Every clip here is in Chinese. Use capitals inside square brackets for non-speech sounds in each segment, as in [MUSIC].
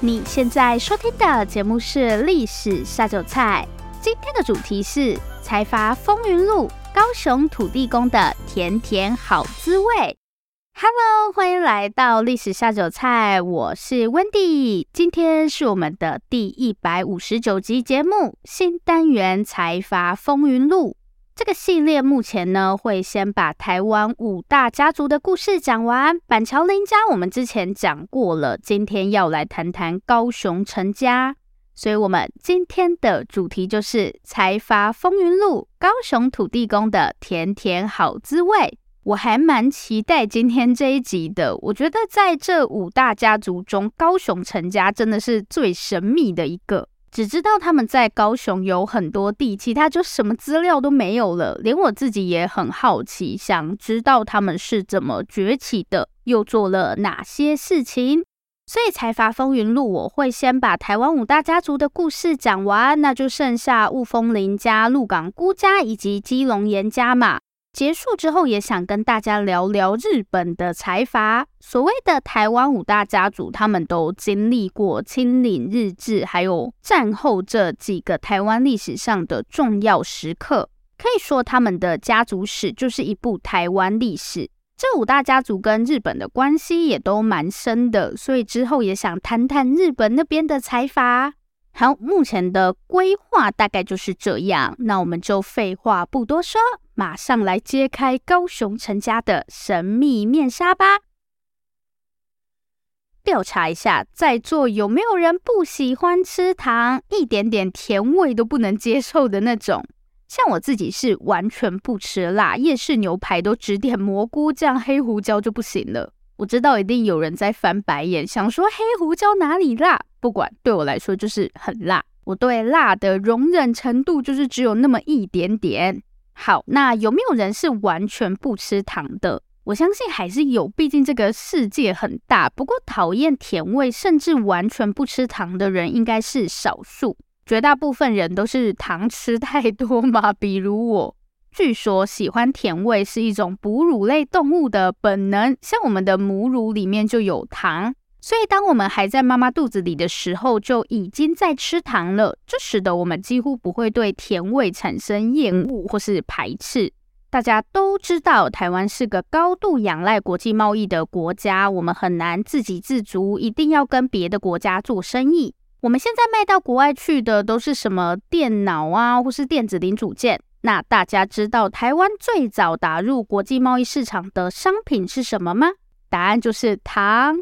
你现在收听的节目是《历史下酒菜》，今天的主题是财阀风云录，高雄土地公的甜甜好滋味。Hello，欢迎来到《历史下酒菜》，我是 Wendy，今天是我们的第一百五十九集节目，新单元《财阀风云录》。这个系列目前呢，会先把台湾五大家族的故事讲完。板桥林家我们之前讲过了，今天要来谈谈高雄陈家，所以我们今天的主题就是《财阀风云录》高雄土地公的甜甜好滋味。我还蛮期待今天这一集的，我觉得在这五大家族中，高雄陈家真的是最神秘的一个。只知道他们在高雄有很多地，其他就什么资料都没有了。连我自己也很好奇，想知道他们是怎么崛起的，又做了哪些事情。所以财阀风云录，我会先把台湾五大家族的故事讲完，那就剩下雾峰林家、鹿港辜家以及基隆颜家嘛。结束之后，也想跟大家聊聊日本的财阀。所谓的台湾五大家族，他们都经历过清领日治，还有战后这几个台湾历史上的重要时刻。可以说，他们的家族史就是一部台湾历史。这五大家族跟日本的关系也都蛮深的，所以之后也想谈谈日本那边的财阀。好，目前的规划大概就是这样。那我们就废话不多说。马上来揭开高雄陈家的神秘面纱吧！调查一下，在座有没有人不喜欢吃糖，一点点甜味都不能接受的那种？像我自己是完全不吃辣，夜市牛排都只点蘑菇酱、黑胡椒就不行了。我知道一定有人在翻白眼，想说黑胡椒哪里辣？不管，对我来说就是很辣。我对辣的容忍程度就是只有那么一点点。好，那有没有人是完全不吃糖的？我相信还是有，毕竟这个世界很大。不过讨厌甜味甚至完全不吃糖的人应该是少数，绝大部分人都是糖吃太多嘛。比如我，据说喜欢甜味是一种哺乳类动物的本能，像我们的母乳里面就有糖。所以，当我们还在妈妈肚子里的时候，就已经在吃糖了。这使得我们几乎不会对甜味产生厌恶或是排斥。大家都知道，台湾是个高度仰赖国际贸易的国家，我们很难自给自足，一定要跟别的国家做生意。我们现在卖到国外去的都是什么电脑啊，或是电子零组件。那大家知道台湾最早打入国际贸易市场的商品是什么吗？答案就是糖。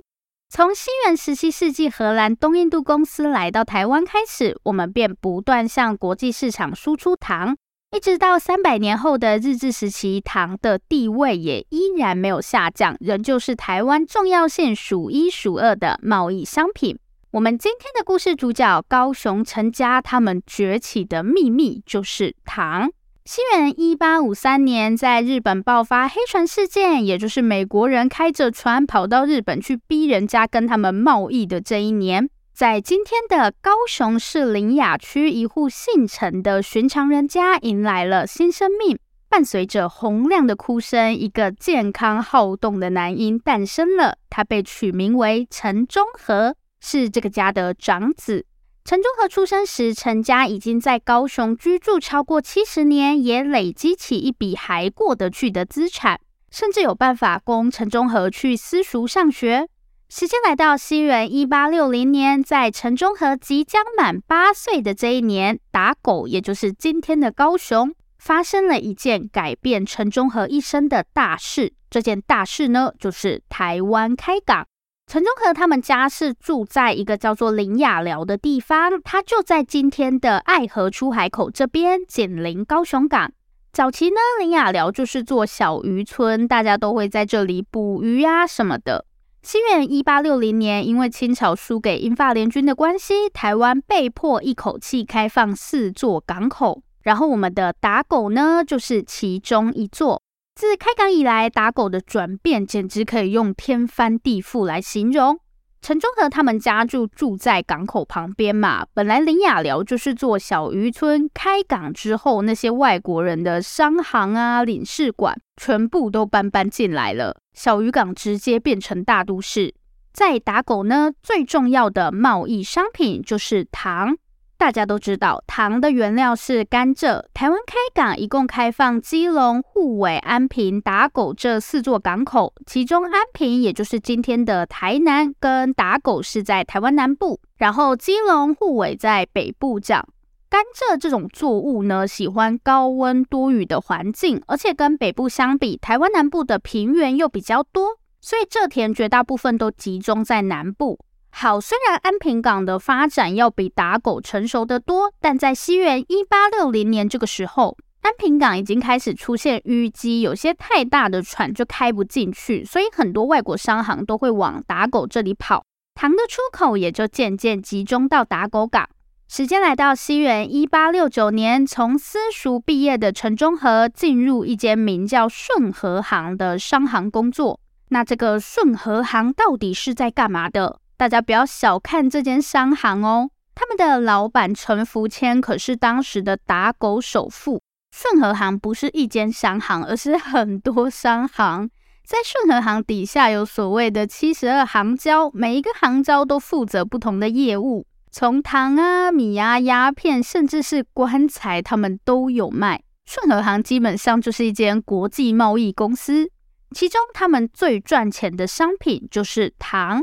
从西元十七世纪荷兰东印度公司来到台湾开始，我们便不断向国际市场输出糖，一直到三百年后的日治时期，糖的地位也依然没有下降，仍旧是台湾重要性数一数二的贸易商品。我们今天的故事主角高雄陈家，他们崛起的秘密就是糖。西元一八五三年，在日本爆发黑船事件，也就是美国人开着船跑到日本去逼人家跟他们贸易的这一年，在今天的高雄市苓雅区，一户姓陈的寻常人家迎来了新生命。伴随着洪亮的哭声，一个健康好动的男婴诞生了，他被取名为陈中和，是这个家的长子。陈中和出生时，陈家已经在高雄居住超过七十年，也累积起一笔还过得去的资产，甚至有办法供陈中和去私塾上学。时间来到西元一八六零年，在陈中和即将满八岁的这一年，打狗，也就是今天的高雄，发生了一件改变陈中和一生的大事。这件大事呢，就是台湾开港。陈中和他们家是住在一个叫做林雅寮的地方，它就在今天的爱河出海口这边，紧邻高雄港。早期呢，林雅寮就是座小渔村，大家都会在这里捕鱼啊什么的。西元一八六零年，因为清朝输给英法联军的关系，台湾被迫一口气开放四座港口，然后我们的打狗呢，就是其中一座。自开港以来，打狗的转变简直可以用天翻地覆来形容。陈忠和他们家就住在港口旁边嘛，本来林雅寮就是做小渔村，开港之后，那些外国人的商行啊、领事馆全部都搬搬进来了，小渔港直接变成大都市。在打狗呢，最重要的贸易商品就是糖。大家都知道，糖的原料是甘蔗。台湾开港一共开放基隆、沪尾、安平、打狗这四座港口，其中安平也就是今天的台南，跟打狗是在台湾南部，然后基隆、沪尾在北部。这样，甘蔗这种作物呢，喜欢高温多雨的环境，而且跟北部相比，台湾南部的平原又比较多，所以蔗田绝大部分都集中在南部。好，虽然安平港的发展要比打狗成熟得多，但在西元一八六零年这个时候，安平港已经开始出现淤积，有些太大的船就开不进去，所以很多外国商行都会往打狗这里跑，糖的出口也就渐渐集中到打狗港。时间来到西元一八六九年，从私塾毕业的陈中和进入一间名叫顺和行的商行工作。那这个顺和行到底是在干嘛的？大家不要小看这间商行哦，他们的老板陈福谦可是当时的打狗首富。顺和行不是一间商行，而是很多商行。在顺和行底下有所谓的七十二行交，每一个行交都负责不同的业务，从糖啊、米啊、鸦片，甚至是棺材，他们都有卖。顺和行基本上就是一间国际贸易公司，其中他们最赚钱的商品就是糖。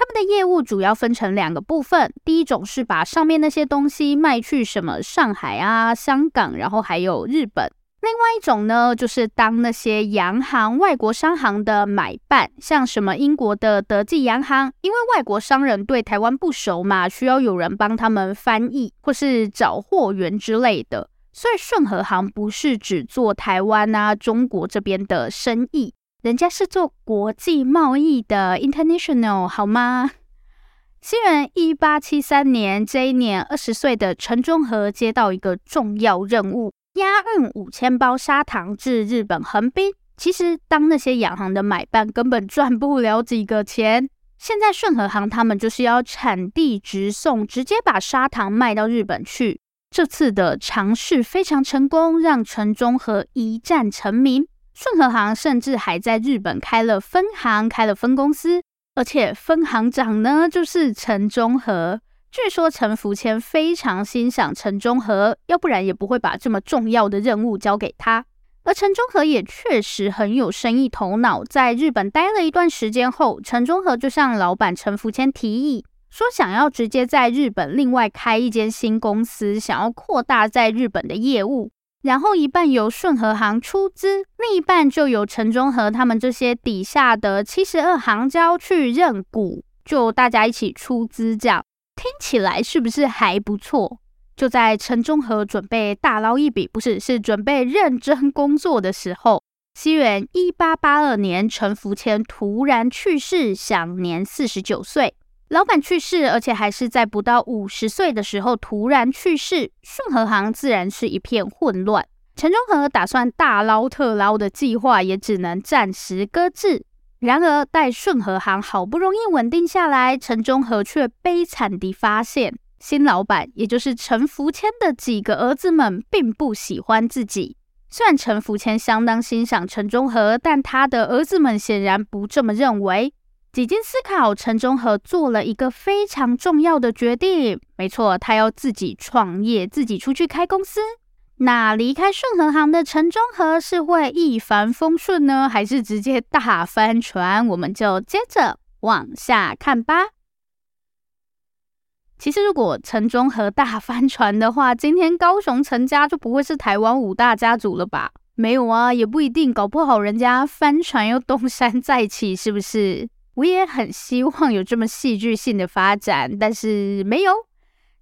他们的业务主要分成两个部分，第一种是把上面那些东西卖去什么上海啊、香港，然后还有日本；另外一种呢，就是当那些洋行、外国商行的买办，像什么英国的德记洋行，因为外国商人对台湾不熟嘛，需要有人帮他们翻译或是找货源之类的，所以顺和行不是只做台湾啊、中国这边的生意。人家是做国际贸易的，international 好吗？西元一八七三年，这一年二十岁的陈中和接到一个重要任务，押运五千包砂糖至日本横滨。其实，当那些洋行的买办根本赚不了几个钱。现在顺和行他们就是要产地直送，直接把砂糖卖到日本去。这次的尝试非常成功，让陈中和一战成名。顺和行甚至还在日本开了分行，开了分公司，而且分行长呢就是陈中和。据说陈福谦非常欣赏陈中和，要不然也不会把这么重要的任务交给他。而陈中和也确实很有生意头脑，在日本待了一段时间后，陈中和就向老板陈福谦提议，说想要直接在日本另外开一间新公司，想要扩大在日本的业务。然后一半由顺和行出资，另一半就由陈忠和他们这些底下的七十二行交去认股，就大家一起出资，这样听起来是不是还不错？就在陈忠和准备大捞一笔，不是，是准备认真工作的时候，西元一八八二年，陈福谦突然去世，享年四十九岁。老板去世，而且还是在不到五十岁的时候突然去世，顺和行自然是一片混乱。陈中和打算大捞特捞的计划也只能暂时搁置。然而，待顺和行好不容易稳定下来，陈中和却悲惨地发现，新老板也就是陈福谦的几个儿子们并不喜欢自己。虽然陈福谦相当欣赏陈中和，但他的儿子们显然不这么认为。几经思考，陈中和做了一个非常重要的决定。没错，他要自己创业，自己出去开公司。那离开顺和行的陈中和是会一帆风顺呢，还是直接大翻船？我们就接着往下看吧。其实，如果陈中和大翻船的话，今天高雄陈家就不会是台湾五大家族了吧？没有啊，也不一定，搞不好人家翻船又东山再起，是不是？我也很希望有这么戏剧性的发展，但是没有。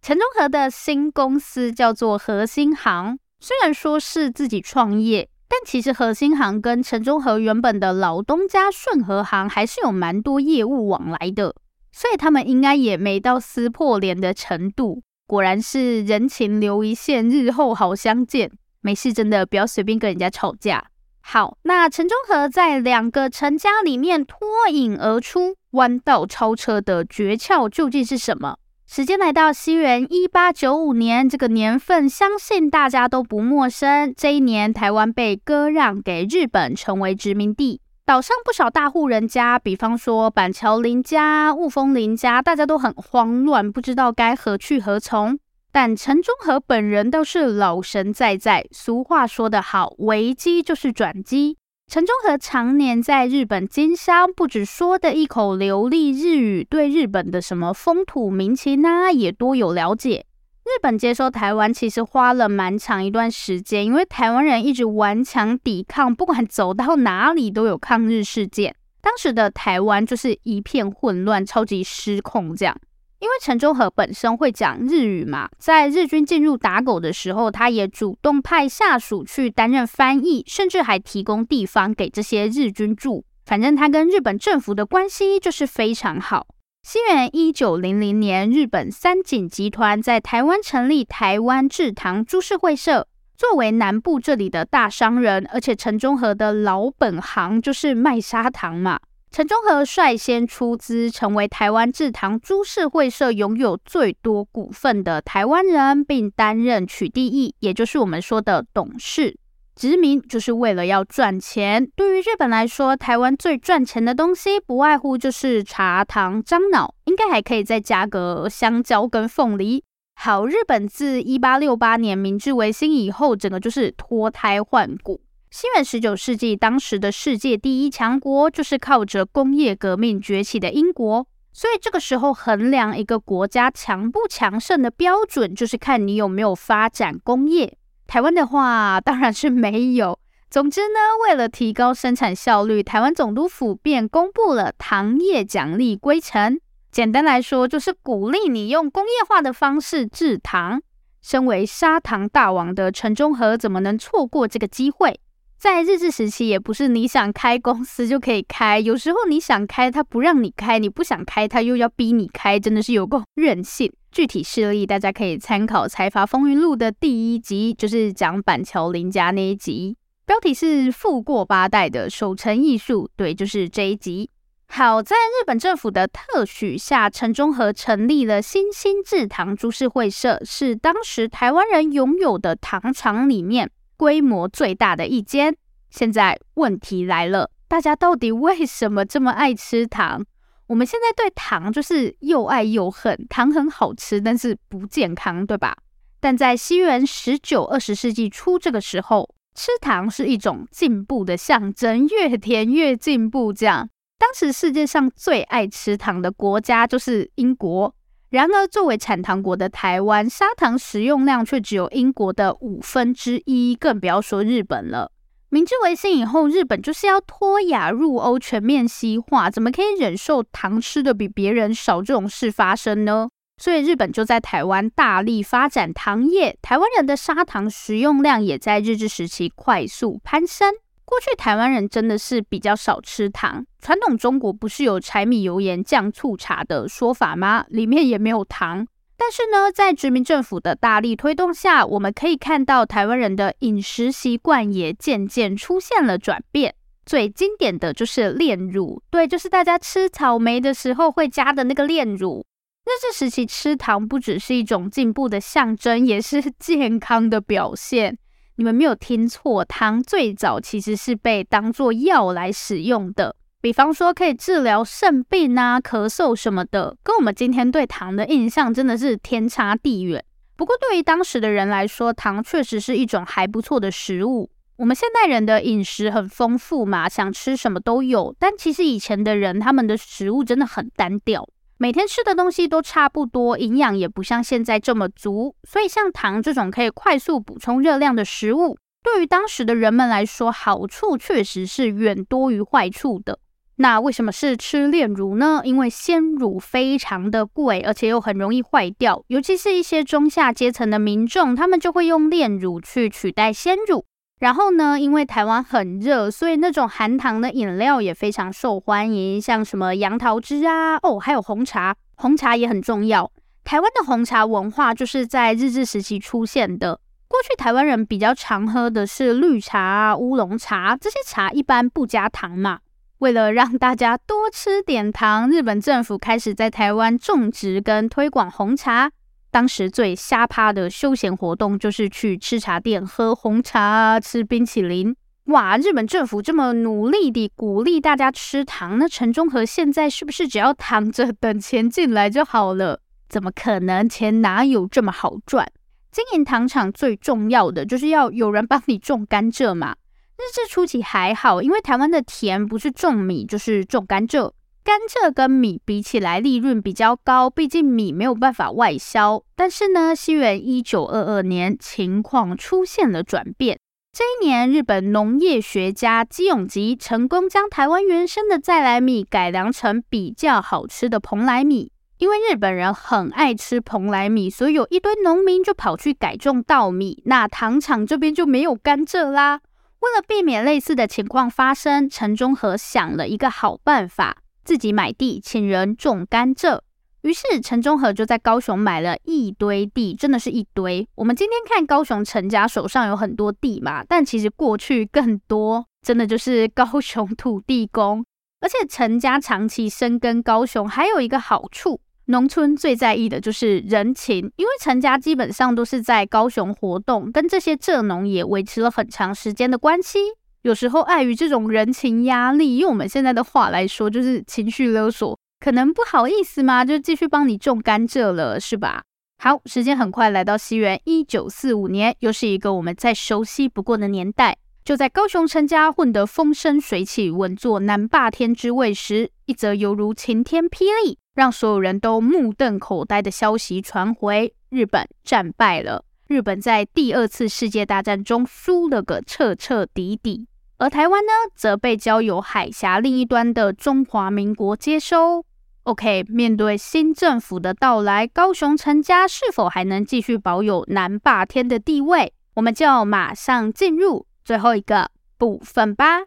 陈中和的新公司叫做核心行，虽然说是自己创业，但其实核心行跟陈中和原本的老东家顺和行还是有蛮多业务往来的，所以他们应该也没到撕破脸的程度。果然是人情留一线，日后好相见。没事，真的不要随便跟人家吵架。好，那陈中和在两个陈家里面脱颖而出，弯道超车的诀窍究竟是什么？时间来到西元一八九五年，这个年份相信大家都不陌生。这一年，台湾被割让给日本，成为殖民地。岛上不少大户人家，比方说板桥林家、雾峰林家，大家都很慌乱，不知道该何去何从。但陈中和本人倒是老神在在。俗话说得好，危机就是转机。陈中和常年在日本经商，不止说的一口流利日语，对日本的什么风土民情啊，也多有了解。日本接收台湾其实花了蛮长一段时间，因为台湾人一直顽强抵抗，不管走到哪里都有抗日事件。当时的台湾就是一片混乱，超级失控这样。因为陈中和本身会讲日语嘛，在日军进入打狗的时候，他也主动派下属去担任翻译，甚至还提供地方给这些日军住。反正他跟日本政府的关系就是非常好。西元一九零零年，日本三井集团在台湾成立台湾制糖株式会社，作为南部这里的大商人，而且陈中和的老本行就是卖砂糖嘛。陈中和率先出资，成为台湾制糖株式会社拥有最多股份的台湾人，并担任取缔役，也就是我们说的董事。殖民就是为了要赚钱。对于日本来说，台湾最赚钱的东西不外乎就是茶、糖、樟脑，应该还可以再加个香蕉跟凤梨。好，日本自一八六八年明治维新以后，整个就是脱胎换骨。西元十九世纪，当时的世界第一强国就是靠着工业革命崛起的英国，所以这个时候衡量一个国家强不强盛的标准，就是看你有没有发展工业。台湾的话，当然是没有。总之呢，为了提高生产效率，台湾总督府便公布了糖业奖励规程。简单来说，就是鼓励你用工业化的方式制糖。身为砂糖大王的陈中和，怎么能错过这个机会？在日治时期，也不是你想开公司就可以开，有时候你想开，他不让你开；你不想开，他又要逼你开，真的是有够任性。具体事例大家可以参考《财阀风云录》的第一集，就是讲板桥林家那一集，标题是“富过八代的守成艺术”，对，就是这一集。好，在日本政府的特许下，陈中和成立了新兴制糖株式会社，是当时台湾人拥有的糖厂里面。规模最大的一间。现在问题来了，大家到底为什么这么爱吃糖？我们现在对糖就是又爱又恨。糖很好吃，但是不健康，对吧？但在西元十九、二十世纪初这个时候，吃糖是一种进步的象征，越甜越进步。这样，当时世界上最爱吃糖的国家就是英国。然而，作为产糖国的台湾，砂糖食用量却只有英国的五分之一，更不要说日本了。明治维新以后，日本就是要脱亚入欧，全面西化，怎么可以忍受糖吃的比别人少这种事发生呢？所以，日本就在台湾大力发展糖业，台湾人的砂糖食用量也在日治时期快速攀升。过去台湾人真的是比较少吃糖。传统中国不是有柴米油盐酱醋茶的说法吗？里面也没有糖。但是呢，在殖民政府的大力推动下，我们可以看到台湾人的饮食习惯也渐渐出现了转变。最经典的就是炼乳，对，就是大家吃草莓的时候会加的那个炼乳。日治时期吃糖不只是一种进步的象征，也是 [LAUGHS] 健康的表现。你们没有听错，糖最早其实是被当作药来使用的，比方说可以治疗肾病啊、咳嗽什么的，跟我们今天对糖的印象真的是天差地远。不过对于当时的人来说，糖确实是一种还不错的食物。我们现代人的饮食很丰富嘛，想吃什么都有，但其实以前的人他们的食物真的很单调。每天吃的东西都差不多，营养也不像现在这么足，所以像糖这种可以快速补充热量的食物，对于当时的人们来说，好处确实是远多于坏处的。那为什么是吃炼乳呢？因为鲜乳非常的贵，而且又很容易坏掉，尤其是一些中下阶层的民众，他们就会用炼乳去取代鲜乳。然后呢，因为台湾很热，所以那种含糖的饮料也非常受欢迎，像什么杨桃汁啊，哦，还有红茶，红茶也很重要。台湾的红茶文化就是在日治时期出现的。过去台湾人比较常喝的是绿茶啊、乌龙茶，这些茶一般不加糖嘛。为了让大家多吃点糖，日本政府开始在台湾种植跟推广红茶。当时最瞎趴的休闲活动就是去吃茶店喝红茶、吃冰淇淋。哇，日本政府这么努力地鼓励大家吃糖，那陈中和现在是不是只要躺着等钱进来就好了？怎么可能？钱哪有这么好赚？经营糖厂最重要的就是要有人帮你种甘蔗嘛。日治初期还好，因为台湾的田不是种米就是种甘蔗。甘蔗跟米比起来，利润比较高，毕竟米没有办法外销。但是呢，西元一九二二年，情况出现了转变。这一年，日本农业学家基永吉成功将台湾原生的再来米改良成比较好吃的蓬莱米。因为日本人很爱吃蓬莱米，所以有一堆农民就跑去改种稻米。那糖厂这边就没有甘蔗啦。为了避免类似的情况发生，陈中和想了一个好办法。自己买地，请人种甘蔗。于是陈忠和就在高雄买了一堆地，真的是一堆。我们今天看高雄陈家手上有很多地嘛，但其实过去更多，真的就是高雄土地公。而且陈家长期深耕高雄，还有一个好处，农村最在意的就是人情，因为陈家基本上都是在高雄活动，跟这些蔗农也维持了很长时间的关系。有时候碍于这种人情压力，用我们现在的话来说，就是情绪勒索，可能不好意思嘛，就继续帮你种甘蔗了，是吧？好，时间很快来到西元一九四五年，又是一个我们再熟悉不过的年代。就在高雄陈家混得风生水起，稳坐南霸天之位时，一则犹如晴天霹雳，让所有人都目瞪口呆的消息传回：日本战败了。日本在第二次世界大战中输了个彻彻底底，而台湾呢，则被交由海峡另一端的中华民国接收。OK，面对新政府的到来，高雄陈家是否还能继续保有南霸天的地位？我们就马上进入最后一个部分吧，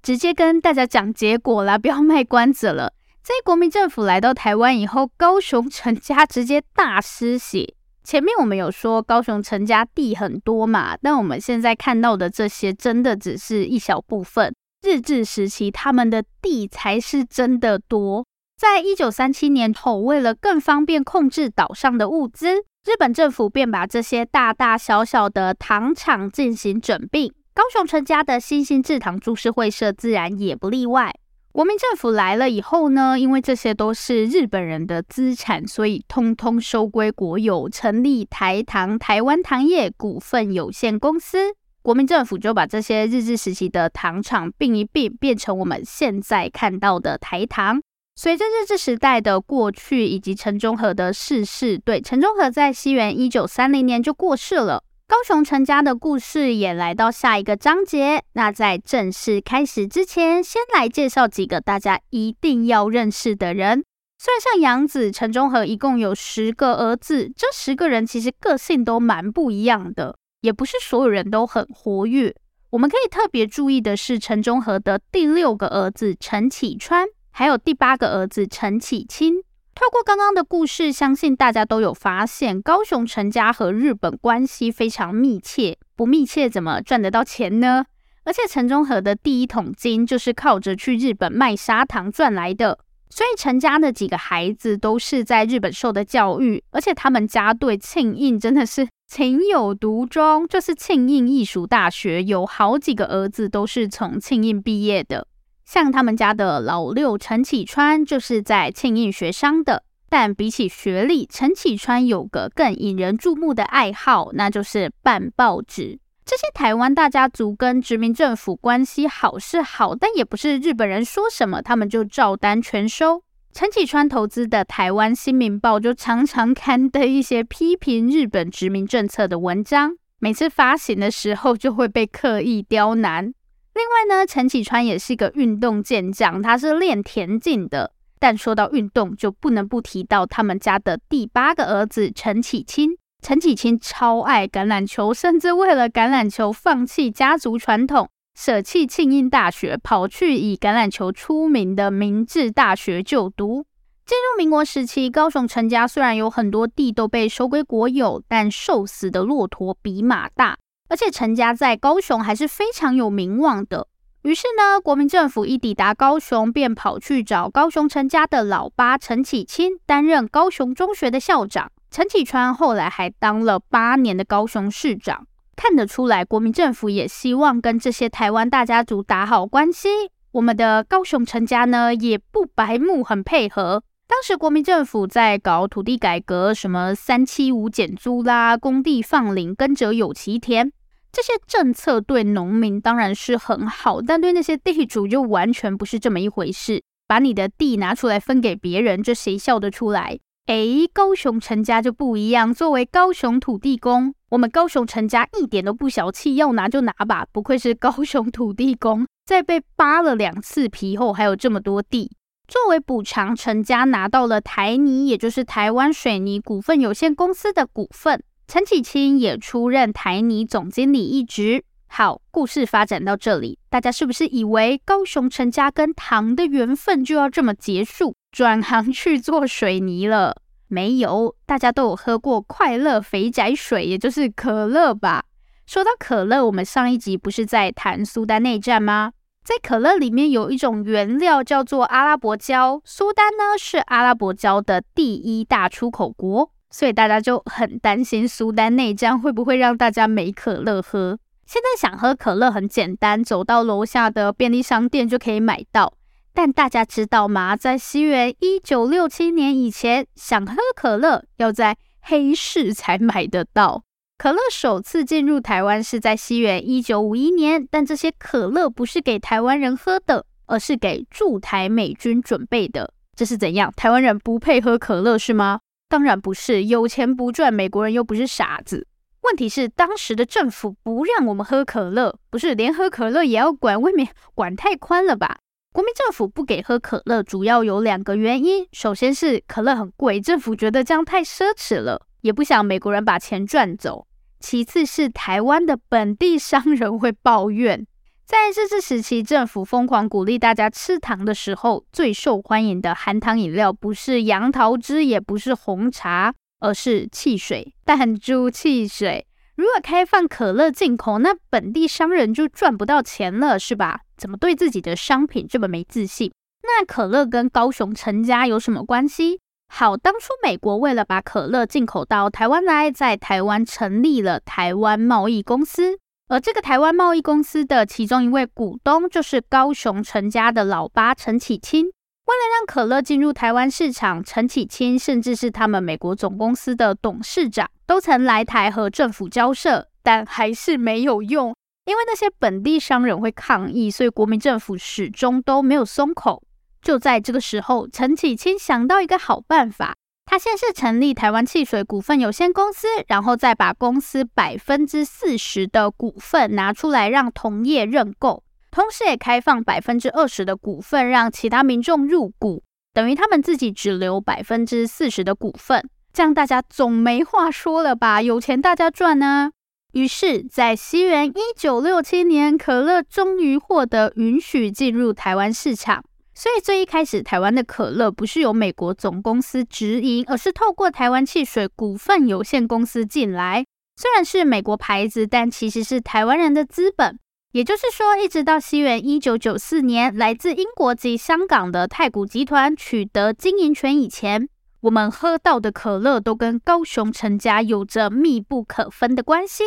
直接跟大家讲结果啦，不要卖关子了。在国民政府来到台湾以后，高雄陈家直接大失血。前面我们有说高雄陈家地很多嘛，但我们现在看到的这些真的只是一小部分。日治时期他们的地才是真的多。在一九三七年后，为了更方便控制岛上的物资，日本政府便把这些大大小小的糖厂进行整并。高雄陈家的新兴制糖株式会社自然也不例外。国民政府来了以后呢，因为这些都是日本人的资产，所以通通收归国有，成立台糖台湾糖业股份有限公司。国民政府就把这些日治时期的糖厂并一并，变成我们现在看到的台糖。随着日治时代的过去以及陈中和的逝世，对，陈中和在西元一九三零年就过世了。高雄陈家的故事也来到下一个章节。那在正式开始之前，先来介绍几个大家一定要认识的人。虽然像杨子陈中和一共有十个儿子，这十个人其实个性都蛮不一样的，也不是所有人都很活跃。我们可以特别注意的是，陈中和的第六个儿子陈启川，还有第八个儿子陈启清。透过刚刚的故事，相信大家都有发现，高雄陈家和日本关系非常密切。不密切怎么赚得到钱呢？而且陈忠和的第一桶金就是靠着去日本卖砂糖赚来的。所以陈家的几个孩子都是在日本受的教育，而且他们家对庆应真的是情有独钟，就是庆应艺术大学有好几个儿子都是从庆应毕业的。像他们家的老六陈启川就是在庆应学商的，但比起学历，陈启川有个更引人注目的爱好，那就是办报纸。这些台湾大家族跟殖民政府关系好是好，但也不是日本人说什么他们就照单全收。陈启川投资的台湾新民报就常常刊登一些批评日本殖民政策的文章，每次发行的时候就会被刻意刁难。另外呢，陈启川也是一个运动健将，他是练田径的。但说到运动，就不能不提到他们家的第八个儿子陈启钦。陈启清超爱橄榄球，甚至为了橄榄球放弃家族传统，舍弃庆应大学，跑去以橄榄球出名的明治大学就读。进入民国时期，高雄陈家虽然有很多地都被收归国有，但瘦死的骆驼比马大，而且陈家在高雄还是非常有名望的。于是呢，国民政府一抵达高雄，便跑去找高雄陈家的老八陈启清担任高雄中学的校长。陈启川后来还当了八年的高雄市长，看得出来，国民政府也希望跟这些台湾大家族打好关系。我们的高雄陈家呢，也不白目，很配合。当时国民政府在搞土地改革，什么三七五减租啦，工地放领，耕者有其田，这些政策对农民当然是很好，但对那些地主就完全不是这么一回事。把你的地拿出来分给别人，这谁笑得出来？哎，高雄陈家就不一样。作为高雄土地公，我们高雄陈家一点都不小气，要拿就拿吧。不愧是高雄土地公，在被扒了两次皮后，还有这么多地。作为补偿，陈家拿到了台泥，也就是台湾水泥股份有限公司的股份。陈启清也出任台泥总经理一职。好，故事发展到这里，大家是不是以为高雄陈家跟糖的缘分就要这么结束？转行去做水泥了？没有，大家都有喝过快乐肥宅水，也就是可乐吧？说到可乐，我们上一集不是在谈苏丹内战吗？在可乐里面有一种原料叫做阿拉伯胶，苏丹呢是阿拉伯胶的第一大出口国，所以大家就很担心苏丹内战会不会让大家没可乐喝。现在想喝可乐很简单，走到楼下的便利商店就可以买到。但大家知道吗？在西元一九六七年以前，想喝可乐要在黑市才买得到。可乐首次进入台湾是在西元一九五一年，但这些可乐不是给台湾人喝的，而是给驻台美军准备的。这是怎样？台湾人不配喝可乐是吗？当然不是，有钱不赚，美国人又不是傻子。问题是当时的政府不让我们喝可乐，不是连喝可乐也要管，未免管太宽了吧？国民政府不给喝可乐，主要有两个原因。首先是可乐很贵，政府觉得这样太奢侈了，也不想美国人把钱赚走。其次是台湾的本地商人会抱怨。在日治时期，政府疯狂鼓励大家吃糖的时候，最受欢迎的含糖饮料不是杨桃汁，也不是红茶，而是汽水，弹珠汽水。如果开放可乐进口，那本地商人就赚不到钱了，是吧？怎么对自己的商品这么没自信？那可乐跟高雄陈家有什么关系？好，当初美国为了把可乐进口到台湾来，在台湾成立了台湾贸易公司，而这个台湾贸易公司的其中一位股东就是高雄陈家的老八陈启清。为了让可乐进入台湾市场，陈启清甚至是他们美国总公司的董事长都曾来台和政府交涉，但还是没有用。因为那些本地商人会抗议，所以国民政府始终都没有松口。就在这个时候，陈启清想到一个好办法，他先是成立台湾汽水股份有限公司，然后再把公司百分之四十的股份拿出来让同业认购，同时也开放百分之二十的股份让其他民众入股，等于他们自己只留百分之四十的股份。这样大家总没话说了吧？有钱大家赚呢。于是，在西元一九六七年，可乐终于获得允许进入台湾市场。所以，最一开始，台湾的可乐不是由美国总公司直营，而是透过台湾汽水股份有限公司进来。虽然是美国牌子，但其实是台湾人的资本。也就是说，一直到西元一九九四年，来自英国及香港的太古集团取得经营权以前，我们喝到的可乐都跟高雄陈家有着密不可分的关系。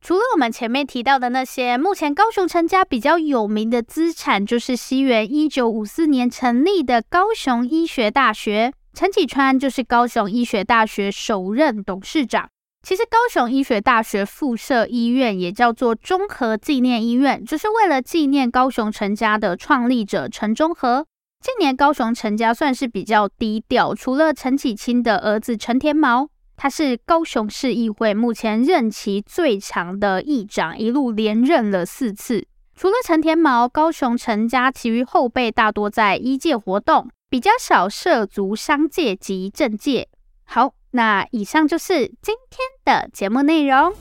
除了我们前面提到的那些，目前高雄陈家比较有名的资产，就是西元一九五四年成立的高雄医学大学。陈启川就是高雄医学大学首任董事长。其实高雄医学大学附设医院也叫做中和纪念医院，就是为了纪念高雄陈家的创立者陈中和。近年高雄陈家算是比较低调，除了陈启清的儿子陈天毛，他是高雄市议会目前任期最长的议长，一路连任了四次。除了陈天毛，高雄陈家其余后辈大多在一界活动，比较少涉足商界及政界。好，那以上就是今天的节目内容。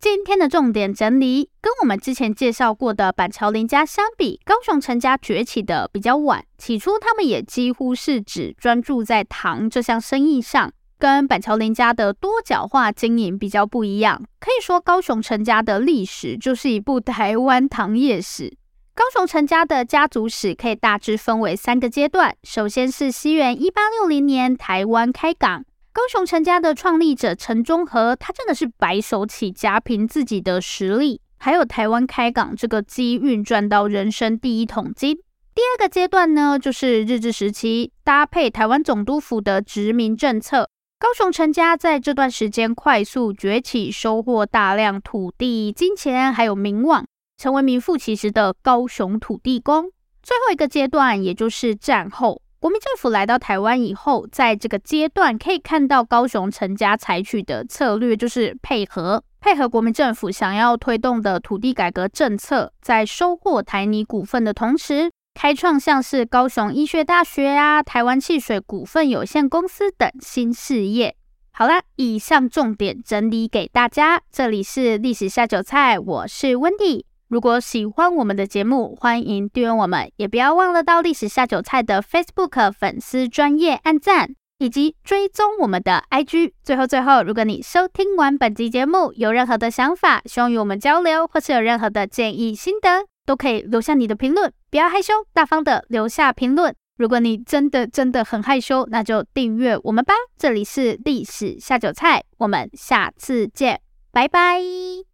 今天的重点整理，跟我们之前介绍过的板桥林家相比，高雄陈家崛起的比较晚。起初，他们也几乎是只专注在糖这项生意上，跟板桥林家的多角化经营比较不一样。可以说，高雄陈家的历史就是一部台湾糖业史。高雄陈家的家族史可以大致分为三个阶段，首先是西元一八六零年台湾开港。高雄陈家的创立者陈中和，他真的是白手起家，凭自己的实力，还有台湾开港这个机运，赚到人生第一桶金。第二个阶段呢，就是日治时期，搭配台湾总督府的殖民政策，高雄陈家在这段时间快速崛起，收获大量土地、金钱，还有名望，成为名副其实的高雄土地公。最后一个阶段，也就是战后。国民政府来到台湾以后，在这个阶段可以看到高雄陈家采取的策略就是配合配合国民政府想要推动的土地改革政策，在收获台泥股份的同时，开创像是高雄医学大学啊、台湾汽水股份有限公司等新事业。好啦，以上重点整理给大家，这里是历史下酒菜，我是温蒂。如果喜欢我们的节目，欢迎订阅我们，也不要忘了到历史下酒菜的 Facebook 粉丝专业按赞，以及追踪我们的 IG。最后最后，如果你收听完本集节目，有任何的想法，希望与我们交流，或是有任何的建议心得，都可以留下你的评论，不要害羞，大方的留下评论。如果你真的真的很害羞，那就订阅我们吧。这里是历史下酒菜，我们下次见，拜拜。